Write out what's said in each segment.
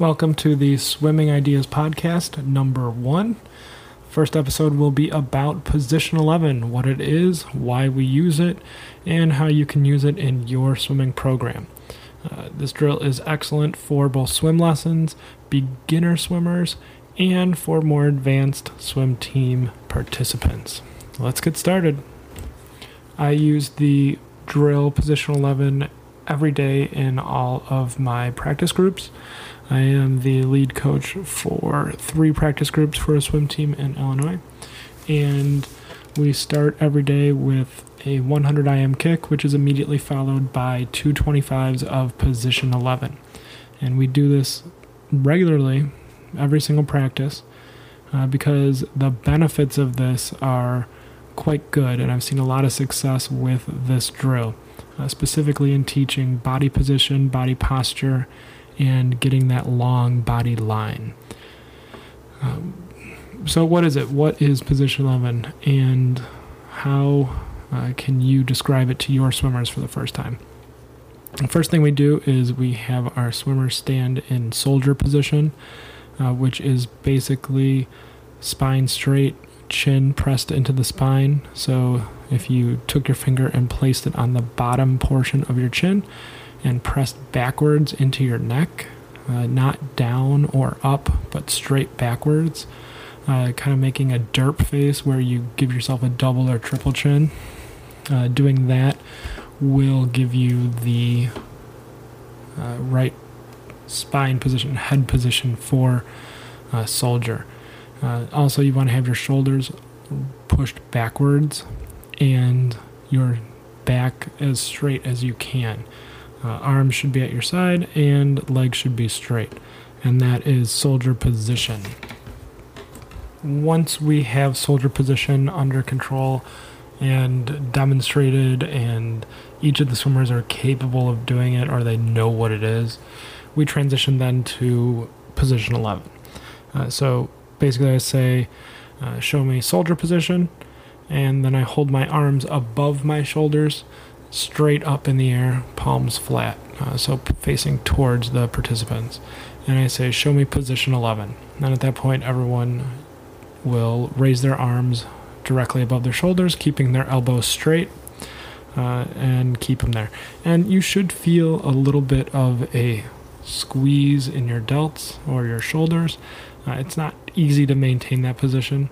Welcome to the Swimming Ideas Podcast, number one. First episode will be about Position 11, what it is, why we use it, and how you can use it in your swimming program. Uh, this drill is excellent for both swim lessons, beginner swimmers, and for more advanced swim team participants. Let's get started. I use the drill Position 11 every day in all of my practice groups. I am the lead coach for three practice groups for a swim team in Illinois. And we start every day with a 100 IM kick, which is immediately followed by two 25s of position 11. And we do this regularly, every single practice, uh, because the benefits of this are quite good. And I've seen a lot of success with this drill uh, specifically in teaching body position, body posture, and getting that long body line. Um, so, what is it? What is position 11, and how uh, can you describe it to your swimmers for the first time? The first thing we do is we have our swimmers stand in soldier position, uh, which is basically spine straight, chin pressed into the spine. So if you took your finger and placed it on the bottom portion of your chin and pressed backwards into your neck, uh, not down or up, but straight backwards, uh, kind of making a derp face where you give yourself a double or triple chin. Uh, doing that will give you the uh, right spine position, head position for a soldier. Uh, also, you want to have your shoulders pushed backwards and your back as straight as you can. Uh, arms should be at your side and legs should be straight. And that is soldier position. Once we have soldier position under control and demonstrated, and each of the swimmers are capable of doing it or they know what it is, we transition then to position 11. Uh, so basically, I say, uh, show me soldier position and then I hold my arms above my shoulders, straight up in the air, palms flat, uh, so facing towards the participants. And I say, Show me position 11. And at that point, everyone will raise their arms directly above their shoulders, keeping their elbows straight. Uh, and keep them there. And you should feel a little bit of a squeeze in your delts or your shoulders. Uh, it's not easy to maintain that position.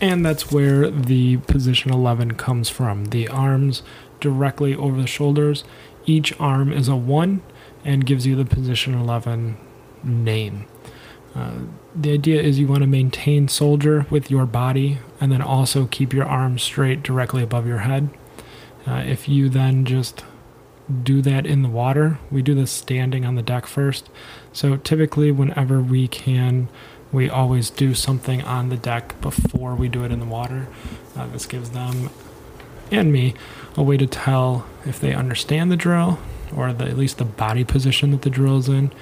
And that's where the position 11 comes from. The arms directly over the shoulders. Each arm is a 1 and gives you the position 11 name. Uh, the idea is you want to maintain soldier with your body and then also keep your arms straight directly above your head. Uh, if you then just do that in the water, we do this standing on the deck first. So typically, whenever we can we always do something on the deck before we do it in the water. Uh, this gives them and me a way to tell if they understand the drill or the, at least the body position that the drill is in,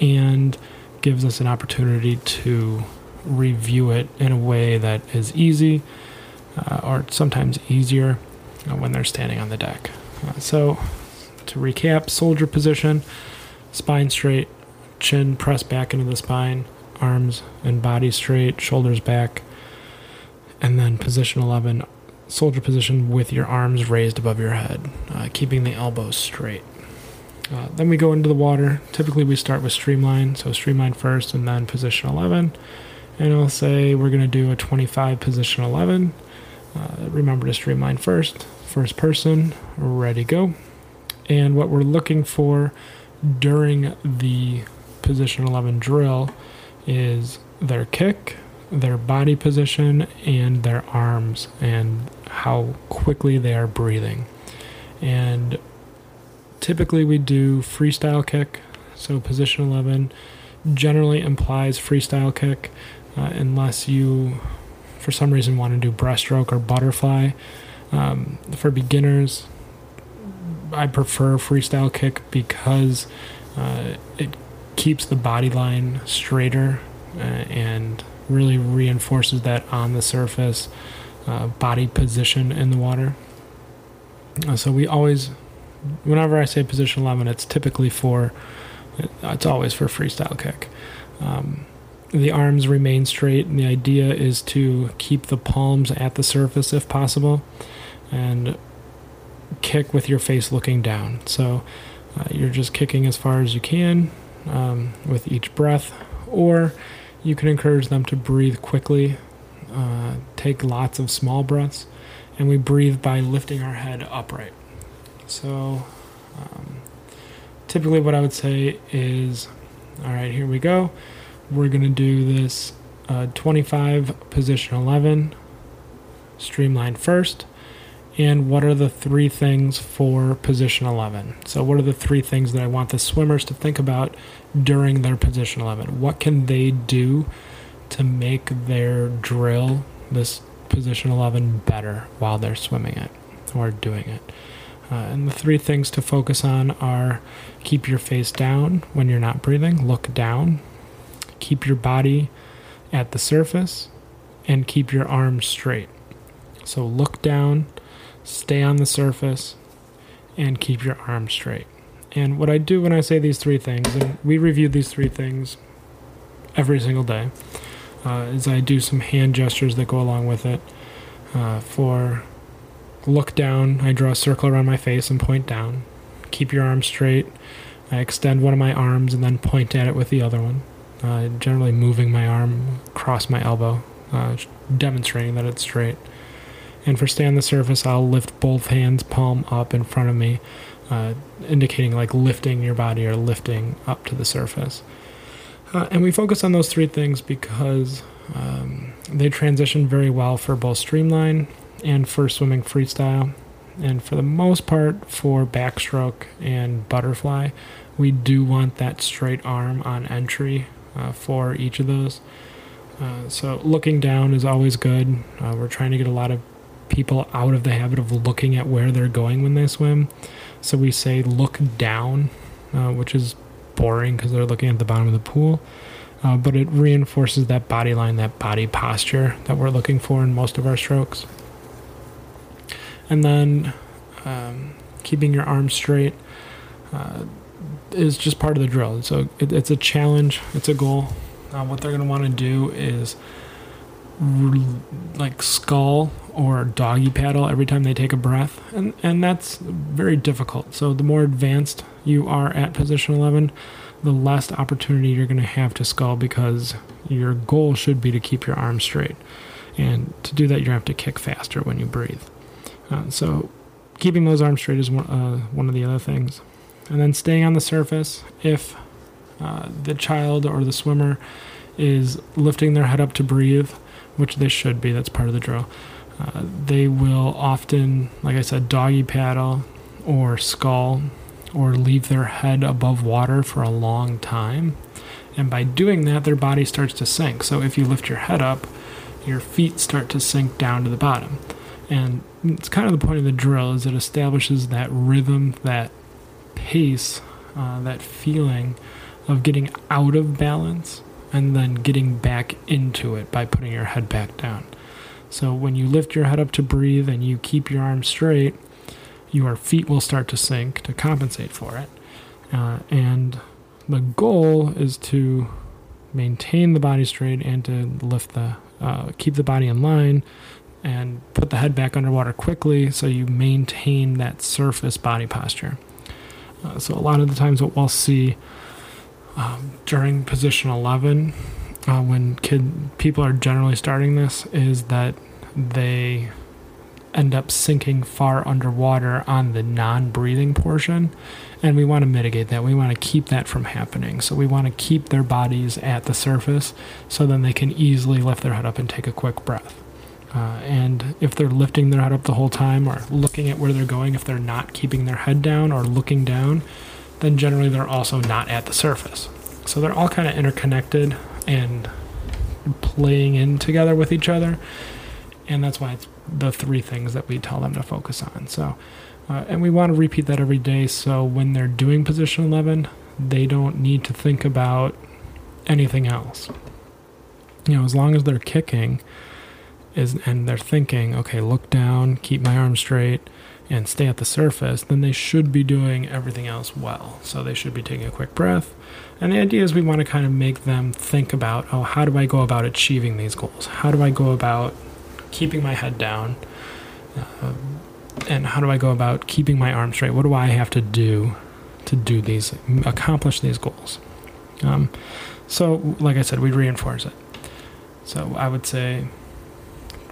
and gives us an opportunity to review it in a way that is easy uh, or sometimes easier uh, when they're standing on the deck. Uh, so, to recap soldier position, spine straight, chin pressed back into the spine, arms and body straight, shoulders back. And then position 11, soldier position with your arms raised above your head, uh, keeping the elbows straight. Uh, then we go into the water. Typically, we start with streamline, so streamline first and then position 11. And I'll say we're going to do a 25 position 11. Uh, remember to streamline first, first person, ready, go. And what we're looking for during the position 11 drill is their kick, their body position, and their arms, and how quickly they are breathing. And typically we do freestyle kick, so position 11 generally implies freestyle kick, uh, unless you, for some reason, want to do breaststroke or butterfly. Um, for beginners, I prefer freestyle kick because uh, it keeps the body line straighter uh, and really reinforces that on the surface uh, body position in the water. Uh, so we always, whenever I say position 11, it's typically for It's always for freestyle kick. Um, the arms remain straight, and the idea is to keep the palms at the surface if possible, and kick with your face looking down. So uh, you're just kicking as far as you can um, with each breath, or you can encourage them to breathe quickly, uh, take lots of small breaths, and we breathe by lifting our head upright. So, um, typically, what I would say is all right, here we go. We're going to do this uh, 25 position 11 streamline first. And what are the three things for position 11? So, what are the three things that I want the swimmers to think about during their position 11? What can they do to make their drill, this position 11, better while they're swimming it or doing it? Uh, and the three things to focus on are keep your face down when you're not breathing, look down, keep your body at the surface, and keep your arms straight. So look down, stay on the surface, and keep your arms straight. And what I do when I say these three things, and we review these three things every single day, uh, is I do some hand gestures that go along with it. Uh, for look down, I draw a circle around my face and point down. Keep your arms straight. I extend one of my arms and then point at it with the other one. Uh, generally moving my arm across my elbow, uh, demonstrating that it's straight. And for stay on the surface, I'll lift both hands palm up in front of me, uh, indicating like lifting your body or lifting up to the surface. Uh, and we focus on those three things because um, they transition very well for both streamline and for swimming freestyle. And for the most part, for backstroke and butterfly, we do want that straight arm on entry uh, for each of those. Uh, so looking down is always good. Uh, we're trying to get a lot of people out of the habit of looking at where they're going when they swim. So we say look down, uh, which is boring because they're looking at the bottom of the pool. Uh, but it reinforces that body line, that body posture that we're looking for in most of our strokes. And then um, keeping your arms straight uh, is just part of the drill. So it, it's a challenge, it's a goal. Uh, what they're going to want to do is like scull or doggy paddle every time they take a breath and and that's very difficult. So the more advanced you are at position 11 the less opportunity you're going to have to scull because your goal should be to keep your arms straight. And to do that you have to kick faster when you breathe. Uh, so keeping those arms straight is one, uh, one of the other things. And then staying on the surface if uh, the child or the swimmer is lifting their head up to breathe which they should be. That's part of the drill. Uh, they will often, like I said, doggy paddle or scull or leave their head above water for a long time. And by doing that, their body starts to sink. So if you lift your head up, your feet start to sink down to the bottom. And it's kind of the point of the drill is it establishes that rhythm, that pace, uh, that feeling of getting out of balance and then getting back into it by putting your head back down. So when you lift your head up to breathe and you keep your arms straight, your feet will start to sink to compensate for it. Uh, and the goal is to maintain the body straight and to lift the uh, keep the body in line and put the head back underwater quickly so you maintain that surface body posture. Uh, so a lot of the times what we'll see um, during position 11 uh, when kid people are generally starting this is that they end up sinking far underwater on the non-breathing portion and we want to mitigate that. We want to keep that from happening. So we want to keep their bodies at the surface so then they can easily lift their head up and take a quick breath. Uh, and if they're lifting their head up the whole time or looking at where they're going if they're not keeping their head down or looking down then generally they're also not at the surface. So they're all kind of interconnected and playing in together with each other. And that's why it's the three things that we tell them to focus on. So, uh, and we want to repeat that every day. So when they're doing position 11, they don't need to think about anything else. You know, as long as they're kicking is and they're thinking, okay, look down, keep my arm straight, and stay at the surface, then they should be doing everything else well. So they should be taking a quick breath. And the idea is we want to kind of make them think about, oh, how do I go about achieving these goals? How do I go about keeping my head down? Uh, and how do I go about keeping my arm straight? What do I have to do to do these, accomplish these goals? Um, so, like I said, we reinforce it. So I would say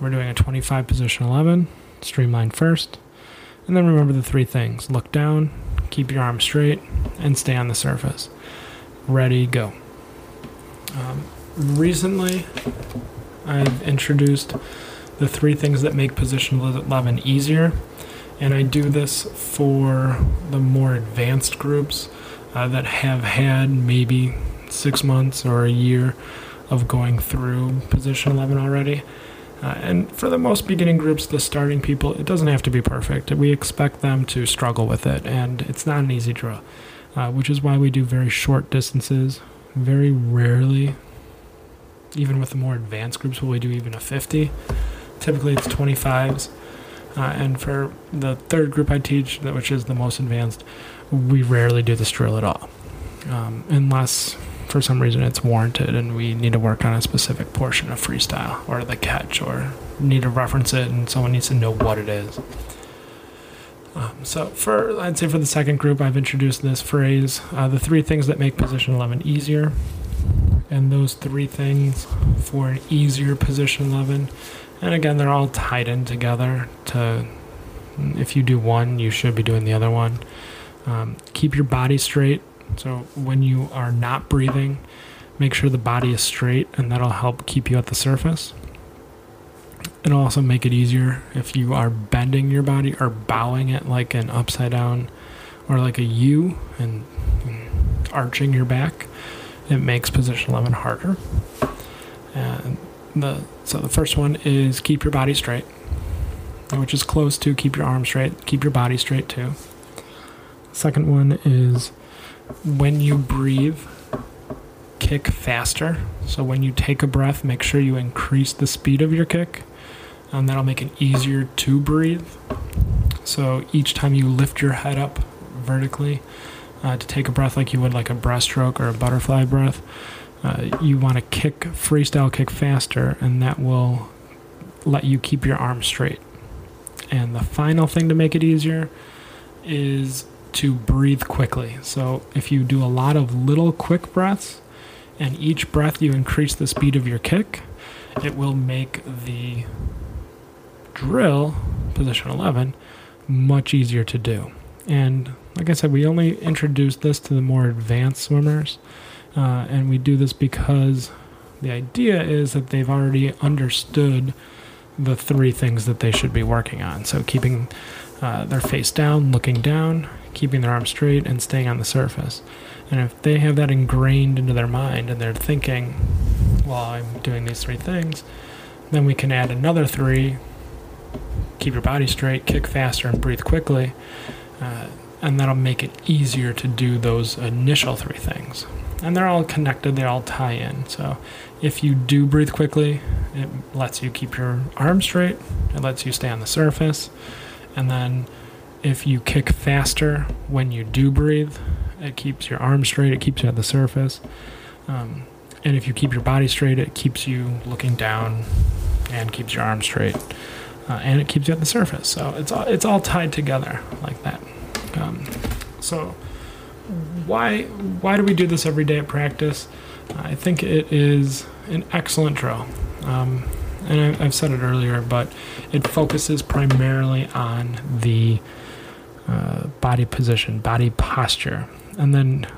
we're doing a 25 position 11, streamline first, and then remember the three things look down, keep your arm straight, and stay on the surface. Ready, go. Um, recently, I've introduced the three things that make position 11 easier, and I do this for the more advanced groups uh, that have had maybe six months or a year of going through position 11 already. Uh, and for the most beginning groups, the starting people, it doesn't have to be perfect. We expect them to struggle with it, and it's not an easy drill, uh, which is why we do very short distances. Very rarely, even with the more advanced groups, will we do even a 50. Typically, it's 25s. Uh, and for the third group I teach, which is the most advanced, we rarely do this drill at all. Um, unless for some reason it's warranted and we need to work on a specific portion of freestyle or the catch or need to reference it and someone needs to know what it is. Um, so for I'd say for the second group, I've introduced this phrase: uh, the three things that make position 11 easier, and those three things for an easier position 11. And again, they're all tied in together. To if you do one, you should be doing the other one. Um, keep your body straight so when you are not breathing, make sure the body is straight, and that'll help keep you at the surface. It'll also make it easier if you are bending your body or bowing it like an upside down or like a U and, arching your back. It makes position 11 harder. And the so the first one is keep your body straight, which is close to keep your arms straight, keep your body straight too. Second one is when you breathe, kick faster. So when you take a breath, make sure you increase the speed of your kick, and that'll make it easier to breathe. So each time you lift your head up vertically uh, to take a breath like you would like a breaststroke or a butterfly breath, uh, you want to kick freestyle kick faster, and that will let you keep your arms straight. And the final thing to make it easier is to breathe quickly. So if you do a lot of little quick breaths, and each breath you increase the speed of your kick, it will make the drill, position 11, much easier to do. And like I said, we only introduce this to the more advanced swimmers, uh, and we do this because the idea is that they've already understood the three things that they should be working on. So keeping uh, their face down, looking down, keeping their arms straight, and staying on the surface. And if they have that ingrained into their mind and they're thinking, well, I'm doing these three things, then we can add another three keep your body straight, kick faster, and breathe quickly. Uh, and that'll make it easier to do those initial three things. And they're all connected, they all tie in. So if you do breathe quickly, it lets you keep your arms straight, it lets you stay on the surface. And then if you kick faster when you do breathe, it keeps your arms straight, it keeps you at the surface. Um, and if you keep your body straight, it keeps you looking down and keeps your arms straight. Uh, and it keeps you at the surface. So it's all, it's all tied together like that. Um, so why why do we do this every day at practice? I think it is an excellent drill. Um, and I, have said it earlier, but it focuses primarily on the uh, body position, body posture. And then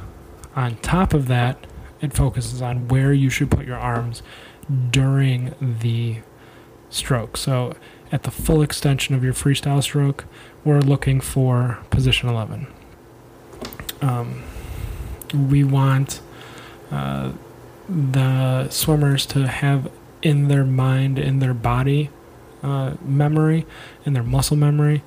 on top of that, it focuses on where you should put your arms during the stroke. So at the full extension of your freestyle stroke, we're looking for position 11. Um, we want uh, the swimmers to have in their mind, in their body uh, memory, in their muscle memory,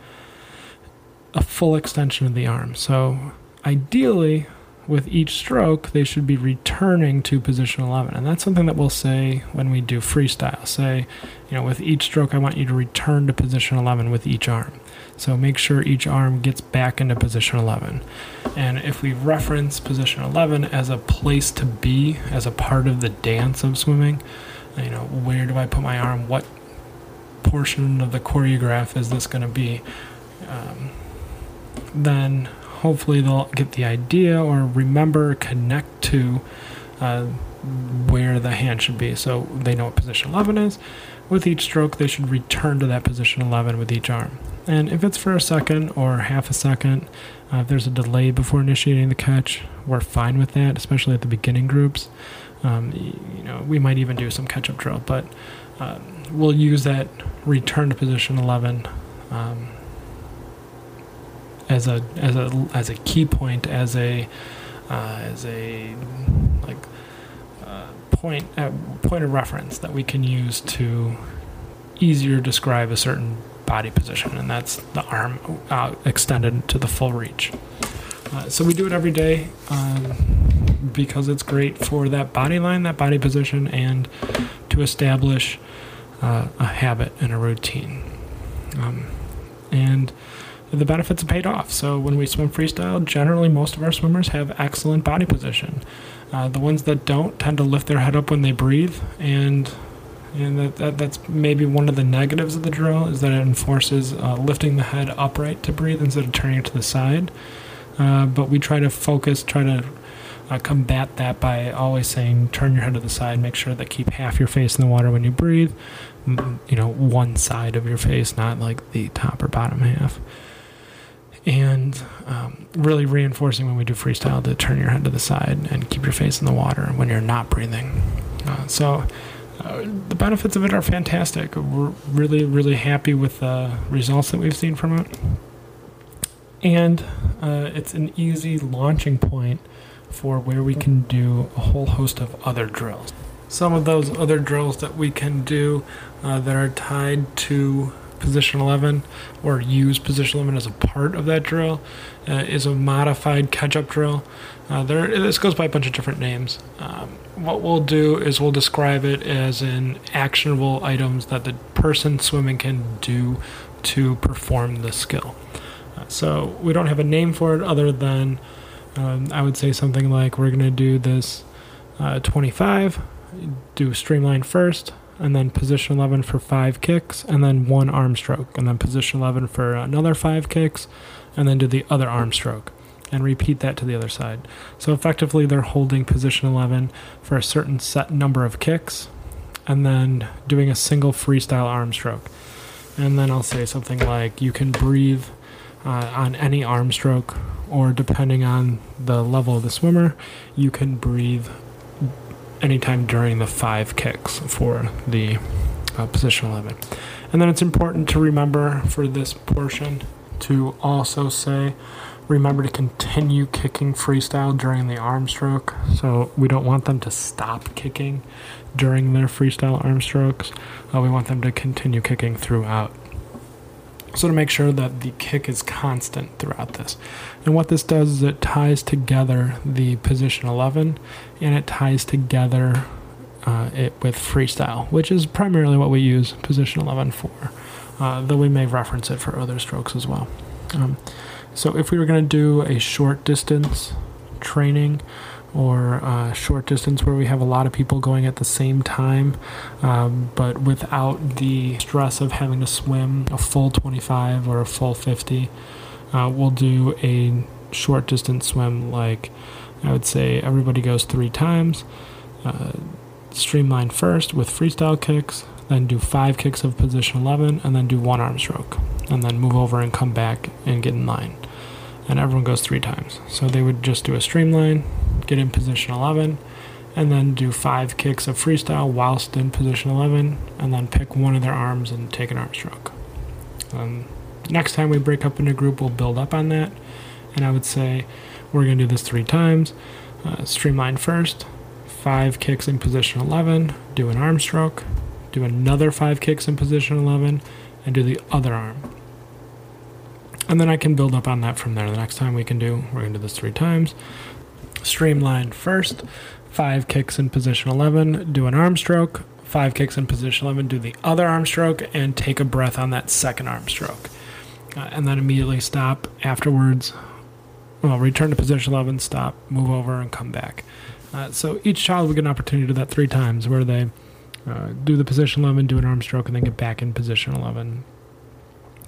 a full extension of the arm. So ideally, with each stroke, they should be returning to position 11. And that's something that we'll say when we do freestyle. Say, you know, with each stroke, I want you to return to position 11 with each arm. So make sure each arm gets back into position 11. And if we reference position 11 as a place to be, as a part of the dance of swimming, you know, where do I put my arm? What portion of the choreograph is this going to be? Um, then hopefully they'll get the idea or remember, connect to uh, where the hand should be. So they know what position 11 is. With each stroke, they should return to that position 11 with each arm. And if it's for a second or half a second, uh, if there's a delay before initiating the catch, we're fine with that, especially at the beginning groups. Um, you know, we might even do some catch-up drill, but uh, we'll use that return to position 11 um, as a as a as a key point, as a uh, as a like uh, point uh, point of reference that we can use to easier describe a certain body position, and that's the arm extended to the full reach. Uh, so we do it every day um, because it's great for that body line, that body position, and to establish uh, a habit and a routine. Um, and the benefits have paid off. So when we swim freestyle, generally most of our swimmers have excellent body position. Uh, the ones that don't tend to lift their head up when they breathe, and and that, that, that's maybe one of the negatives of the drill is that it enforces uh, lifting the head upright to breathe instead of turning it to the side. Uh, but we try to focus, try to uh, combat that by always saying turn your head to the side, make sure that keep half your face in the water when you breathe. You know, one side of your face, not like the top or bottom half. And um, really reinforcing when we do freestyle to turn your head to the side and keep your face in the water when you're not breathing. Uh, so, uh, the benefits of it are fantastic. We're really, really happy with the results that we've seen from it. And uh, it's an easy launching point for where we can do a whole host of other drills. Some of those other drills that we can do uh, that are tied to position 11 or use position 11 as a part of that drill uh, is a modified catch up drill. Uh, there, this goes by a bunch of different names. Um, what we'll do is we'll describe it as in actionable items that the person swimming can do to perform the skill. Uh, so we don't have a name for it other than um, I would say something like we're going to do this uh, 25, do streamline first, and then position 11 for five kicks, and then one arm stroke, and then position 11 for another five kicks, and then do the other arm stroke, and repeat that to the other side. So effectively, they're holding position 11 for a certain set number of kicks, and then doing a single freestyle arm stroke. And then I'll say something like, you can breathe uh, on any arm stroke, or depending on the level of the swimmer, you can breathe anytime during the five kicks for the uh, position 11. And then it's important to remember for this portion to also say, remember to continue kicking freestyle during the arm stroke. So we don't want them to stop kicking during their freestyle arm strokes. Uh, we want them to continue kicking throughout. So to make sure that the kick is constant throughout this. And what this does is it ties together the position 11 and it ties together uh, it with freestyle, which is primarily what we use position 11 for, uh, though we may reference it for other strokes as well. Um, so if we were going to do a short distance training, or uh, short distance where we have a lot of people going at the same time, um, but without the stress of having to swim a full 25 or a full 50. Uh, we'll do a short distance swim like I would say everybody goes three times. Uh, streamline first with freestyle kicks, then do five kicks of position 11, and then do one arm stroke, and then move over and come back and get in line. And everyone goes three times. So they would just do a streamline, get in position 11, and then do five kicks of freestyle whilst in position 11, and then pick one of their arms and take an arm stroke. Um, next time we break up into group, we'll build up on that, and I would say we're going to do this three times. Uh, streamline first, five kicks in position 11, do an arm stroke, do another five kicks in position 11, and do the other arm. And then I can build up on that from there. The next time we can do, we're going to do this three times. streamline first, five kicks in position 11, do an arm stroke, five kicks in position 11, do the other arm stroke, and take a breath on that second arm stroke. Uh, and then immediately stop afterwards. Well, return to position 11, stop, move over, and come back. Uh, so each child will get an opportunity to do that three times where they uh, do the position 11, do an arm stroke, and then get back in position 11.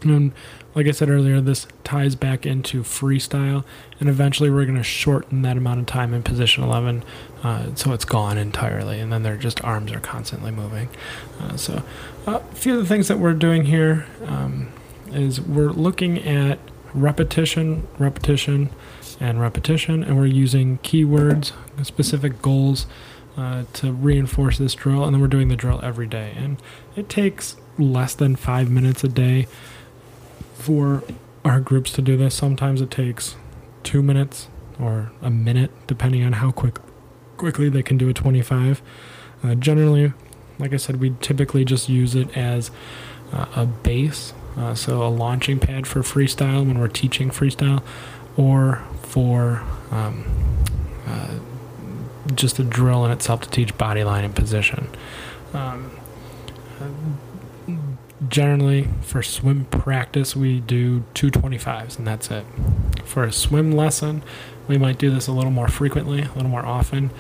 And like I said earlier, this ties back into freestyle, and eventually we're going to shorten that amount of time in position 11 uh, so it's gone entirely, and then their just arms are constantly moving. Uh, so, a few of the things that we're doing here um, is we're looking at repetition, repetition, and repetition, and we're using keywords, specific goals. Uh, to reinforce this drill, and then we're doing the drill every day. And it takes less than five minutes a day for our groups to do this. Sometimes it takes two minutes or a minute, depending on how quick quickly they can do a 25. Uh, generally, like I said, we typically just use it as uh, a base, uh, so a launching pad for freestyle when we're teaching freestyle, or for um, uh, just a drill in itself to teach body line and position. Um, generally for swim practice we do 225s and that's it. For a swim lesson we might do this a little more frequently a little more often.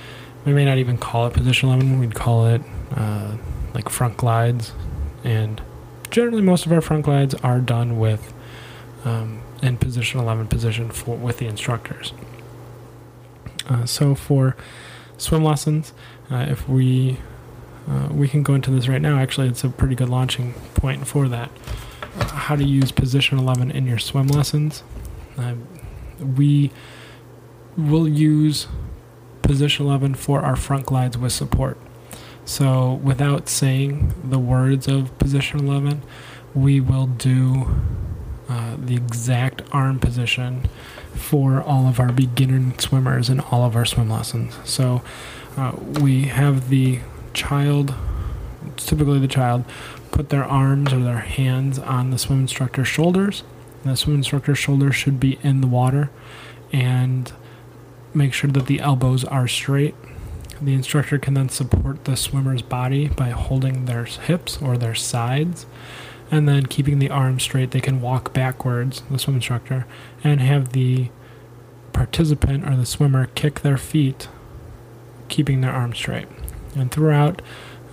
We may not even call it position 11 we'd call it uh, like front glides. And generally most of our front glides are done with um, in position 11 position for with the instructors. Uh, so for swim lessons uh, if we uh, we can go into this right now. Actually, it's a pretty good launching point for that. Uh, how to use position 11 in your swim lessons. Uh, we will use position 11 for our front glides with support. So, without saying the words of position 11, we will do uh, the exact arm position for all of our beginner swimmers in all of our swim lessons. So, uh, we have the child, typically the child, put their arms or their hands on the swim instructor's shoulders. And the swim instructor's shoulders should be in the water and make sure that the elbows are straight. The instructor can then support the swimmer's body by holding their hips or their sides. And then keeping the arms straight, they can walk backwards, the swim instructor, and have the participant or the swimmer kick their feet, keeping their arms straight and throughout,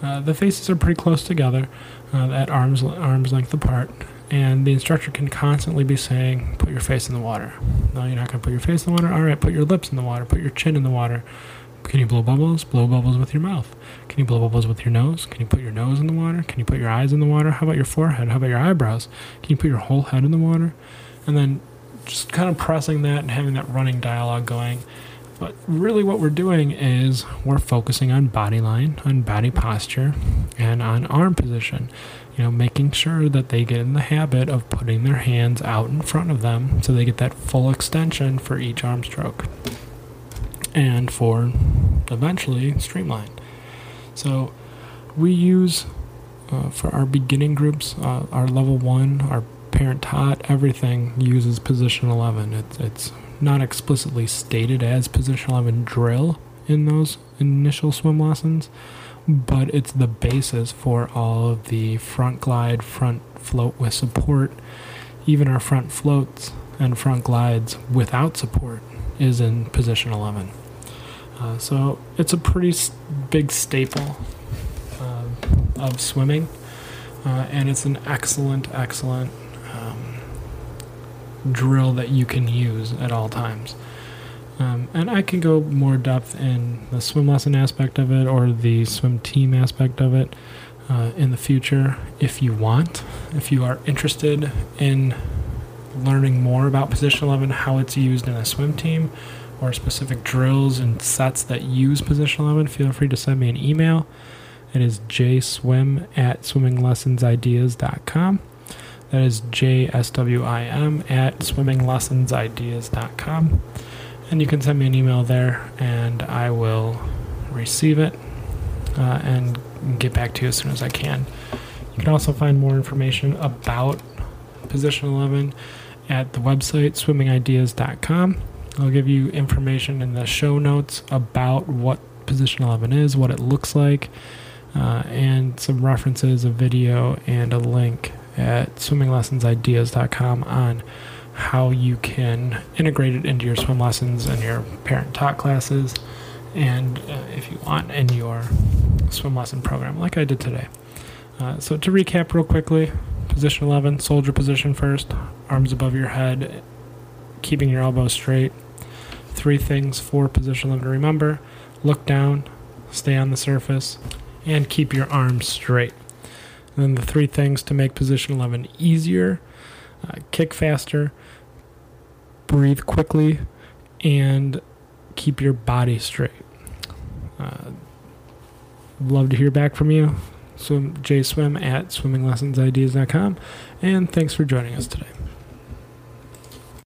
uh, the faces are pretty close together, uh, at arms arms length apart, and the instructor can constantly be saying, "Put your face in the water." No, you're not going to put your face in the water. All right, put your lips in the water. Put your chin in the water. Can you blow bubbles? Blow bubbles with your mouth. Can you blow bubbles with your nose? Can you put your nose in the water? Can you put your eyes in the water? How about your forehead? How about your eyebrows? Can you put your whole head in the water? And then just kind of pressing that and having that running dialogue going but really, what we're doing is we're focusing on body line, on body posture, and on arm position. You know, making sure that they get in the habit of putting their hands out in front of them so they get that full extension for each arm stroke and for eventually streamline. So, we use uh, for our beginning groups, uh, our level one, our parent taught, everything uses position 11. It's, it's not explicitly stated as position 11 drill in those initial swim lessons, but it's the basis for all of the front glide, front float with support. Even our front floats and front glides without support is in position 11. Uh, so it's a pretty big staple uh, of swimming, uh, and it's an excellent, excellent drill that you can use at all times. Um, and I can go more depth in the swim lesson aspect of it or the swim team aspect of it uh, in the future if you want. If you are interested in learning more about Position 11, how it's used in a swim team, or specific drills and sets that use Position 11, feel free to send me an email. It is jswim at swimminglessonsideas.com. That is JSWIM at swimminglessonsideas.com. And you can send me an email there and I will receive it uh, and get back to you as soon as I can. You can also find more information about Position 11 at the website swimmingideas.com. I'll give you information in the show notes about what Position 11 is, what it looks like, uh, and some references, a video, and a link at swimminglessonsideas.com on how you can integrate it into your swim lessons and your parent taught classes, and uh, if you want, in your swim lesson program, like I did today. Uh, so, to recap real quickly position 11, soldier position first, arms above your head, keeping your elbows straight. Three things for position 11 to remember look down, stay on the surface, and keep your arms straight. And then the three things to make position 11 easier uh, kick faster, breathe quickly, and keep your body straight. Uh, love to hear back from you. Swim jswim at swimminglessonsideas.com. And thanks for joining us today.